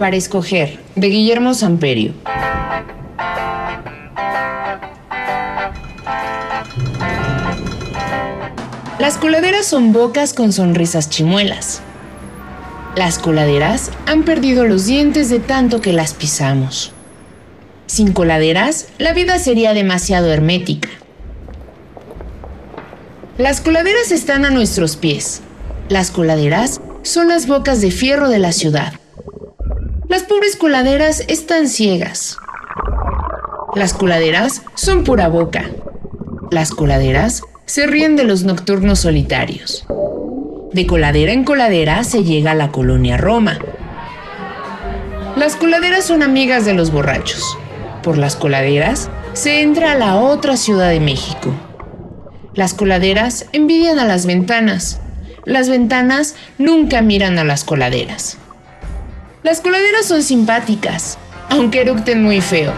para escoger, de Guillermo Samperio. Las coladeras son bocas con sonrisas chimuelas. Las coladeras han perdido los dientes de tanto que las pisamos. Sin coladeras, la vida sería demasiado hermética. Las coladeras están a nuestros pies. Las coladeras son las bocas de fierro de la ciudad. Pobres coladeras están ciegas. Las coladeras son pura boca. Las coladeras se ríen de los nocturnos solitarios. De coladera en coladera se llega a la colonia Roma. Las coladeras son amigas de los borrachos. Por las coladeras se entra a la otra Ciudad de México. Las coladeras envidian a las ventanas. Las ventanas nunca miran a las coladeras. Las coladeras son simpáticas, aunque eructen muy feo.